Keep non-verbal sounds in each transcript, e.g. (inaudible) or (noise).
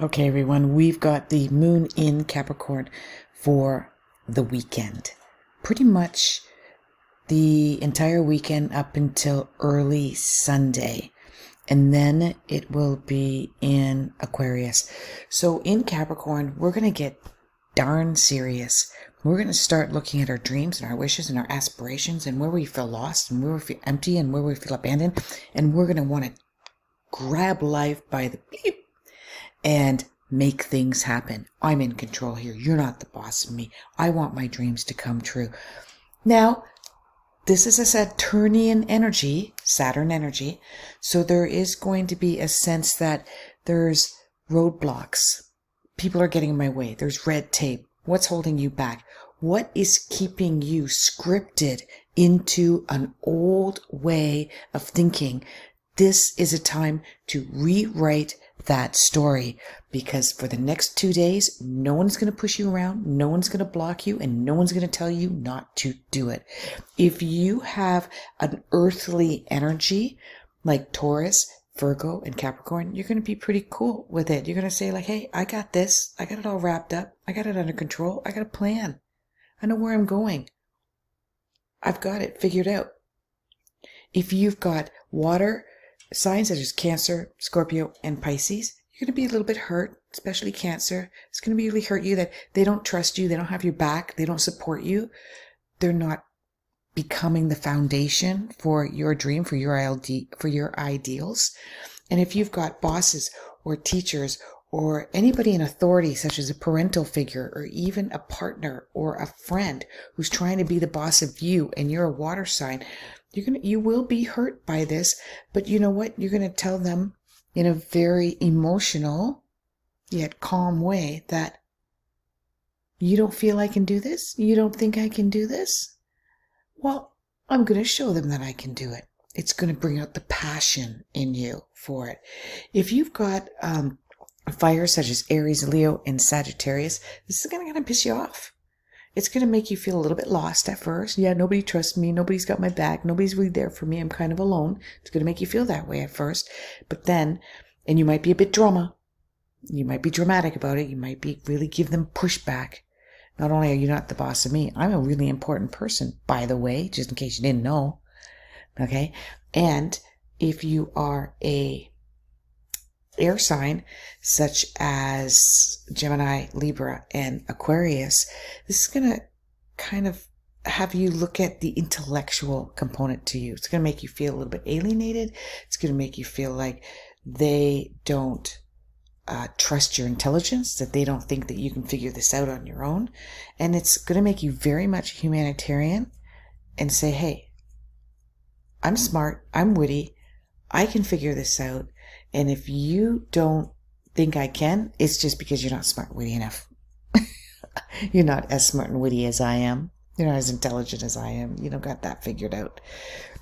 Okay, everyone, we've got the moon in Capricorn for the weekend. Pretty much the entire weekend up until early Sunday. And then it will be in Aquarius. So in Capricorn, we're going to get darn serious. We're going to start looking at our dreams and our wishes and our aspirations and where we feel lost and where we feel empty and where we feel abandoned. And we're going to want to grab life by the beep and make things happen. I'm in control here. You're not the boss of me. I want my dreams to come true. Now, this is a Saturnian energy, Saturn energy. So there is going to be a sense that there's roadblocks. People are getting in my way. There's red tape. What's holding you back? What is keeping you scripted into an old way of thinking? This is a time to rewrite that story because for the next two days, no one's going to push you around, no one's going to block you, and no one's going to tell you not to do it. If you have an earthly energy like Taurus, Virgo, and Capricorn, you're going to be pretty cool with it. You're going to say, like, hey, I got this. I got it all wrapped up. I got it under control. I got a plan. I know where I'm going. I've got it figured out. If you've got water, signs such as Cancer, Scorpio, and Pisces, you're going to be a little bit hurt, especially Cancer. It's going to really hurt you that they don't trust you, they don't have your back, they don't support you. They're not becoming the foundation for your dream, for your ILD, for your ideals. And if you've got bosses or teachers or anybody in authority, such as a parental figure or even a partner or a friend who's trying to be the boss of you and you're a water sign, you're gonna you will be hurt by this, but you know what? You're gonna tell them in a very emotional yet calm way that you don't feel I can do this? You don't think I can do this? Well, I'm going to show them that I can do it. It's going to bring out the passion in you for it. If you've got um, fire such as Aries, Leo, and Sagittarius, this is going to kind of piss you off. It's going to make you feel a little bit lost at first. Yeah, nobody trusts me. Nobody's got my back. Nobody's really there for me. I'm kind of alone. It's going to make you feel that way at first. But then, and you might be a bit drama. You might be dramatic about it. You might be really give them pushback. Not only are you not the boss of me, I'm a really important person, by the way, just in case you didn't know. Okay. And if you are a air sign such as Gemini, Libra, and Aquarius, this is going to kind of have you look at the intellectual component to you. It's going to make you feel a little bit alienated. It's going to make you feel like they don't uh, trust your intelligence, that they don't think that you can figure this out on your own. And it's going to make you very much humanitarian and say, hey, I'm smart, I'm witty, I can figure this out. And if you don't think I can, it's just because you're not smart witty enough. (laughs) you're not as smart and witty as I am. You're not as intelligent as I am. You don't got that figured out.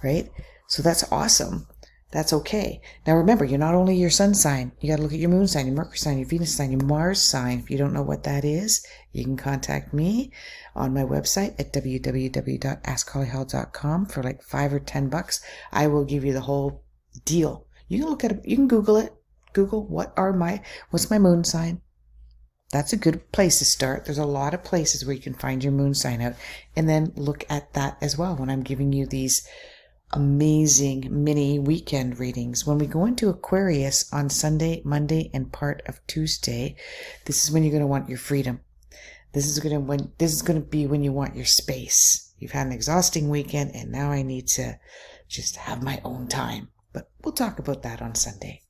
Right? So that's awesome. That's okay. Now remember, you're not only your sun sign. You got to look at your moon sign, your Mercury sign, your Venus sign, your Mars sign. If you don't know what that is, you can contact me on my website at www.askhollyhall.com for like five or ten bucks. I will give you the whole deal you can look at it, you can Google it. Google what are my, what's my moon sign? That's a good place to start. There's a lot of places where you can find your moon sign out and then look at that as well when I'm giving you these amazing mini weekend readings. When we go into Aquarius on Sunday, Monday, and part of Tuesday, this is when you're going to want your freedom. This is going to when this is going to be when you want your space. You've had an exhausting weekend and now I need to just have my own time. But we'll talk about that on Sunday.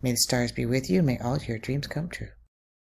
May the stars be with you, may all your dreams come true.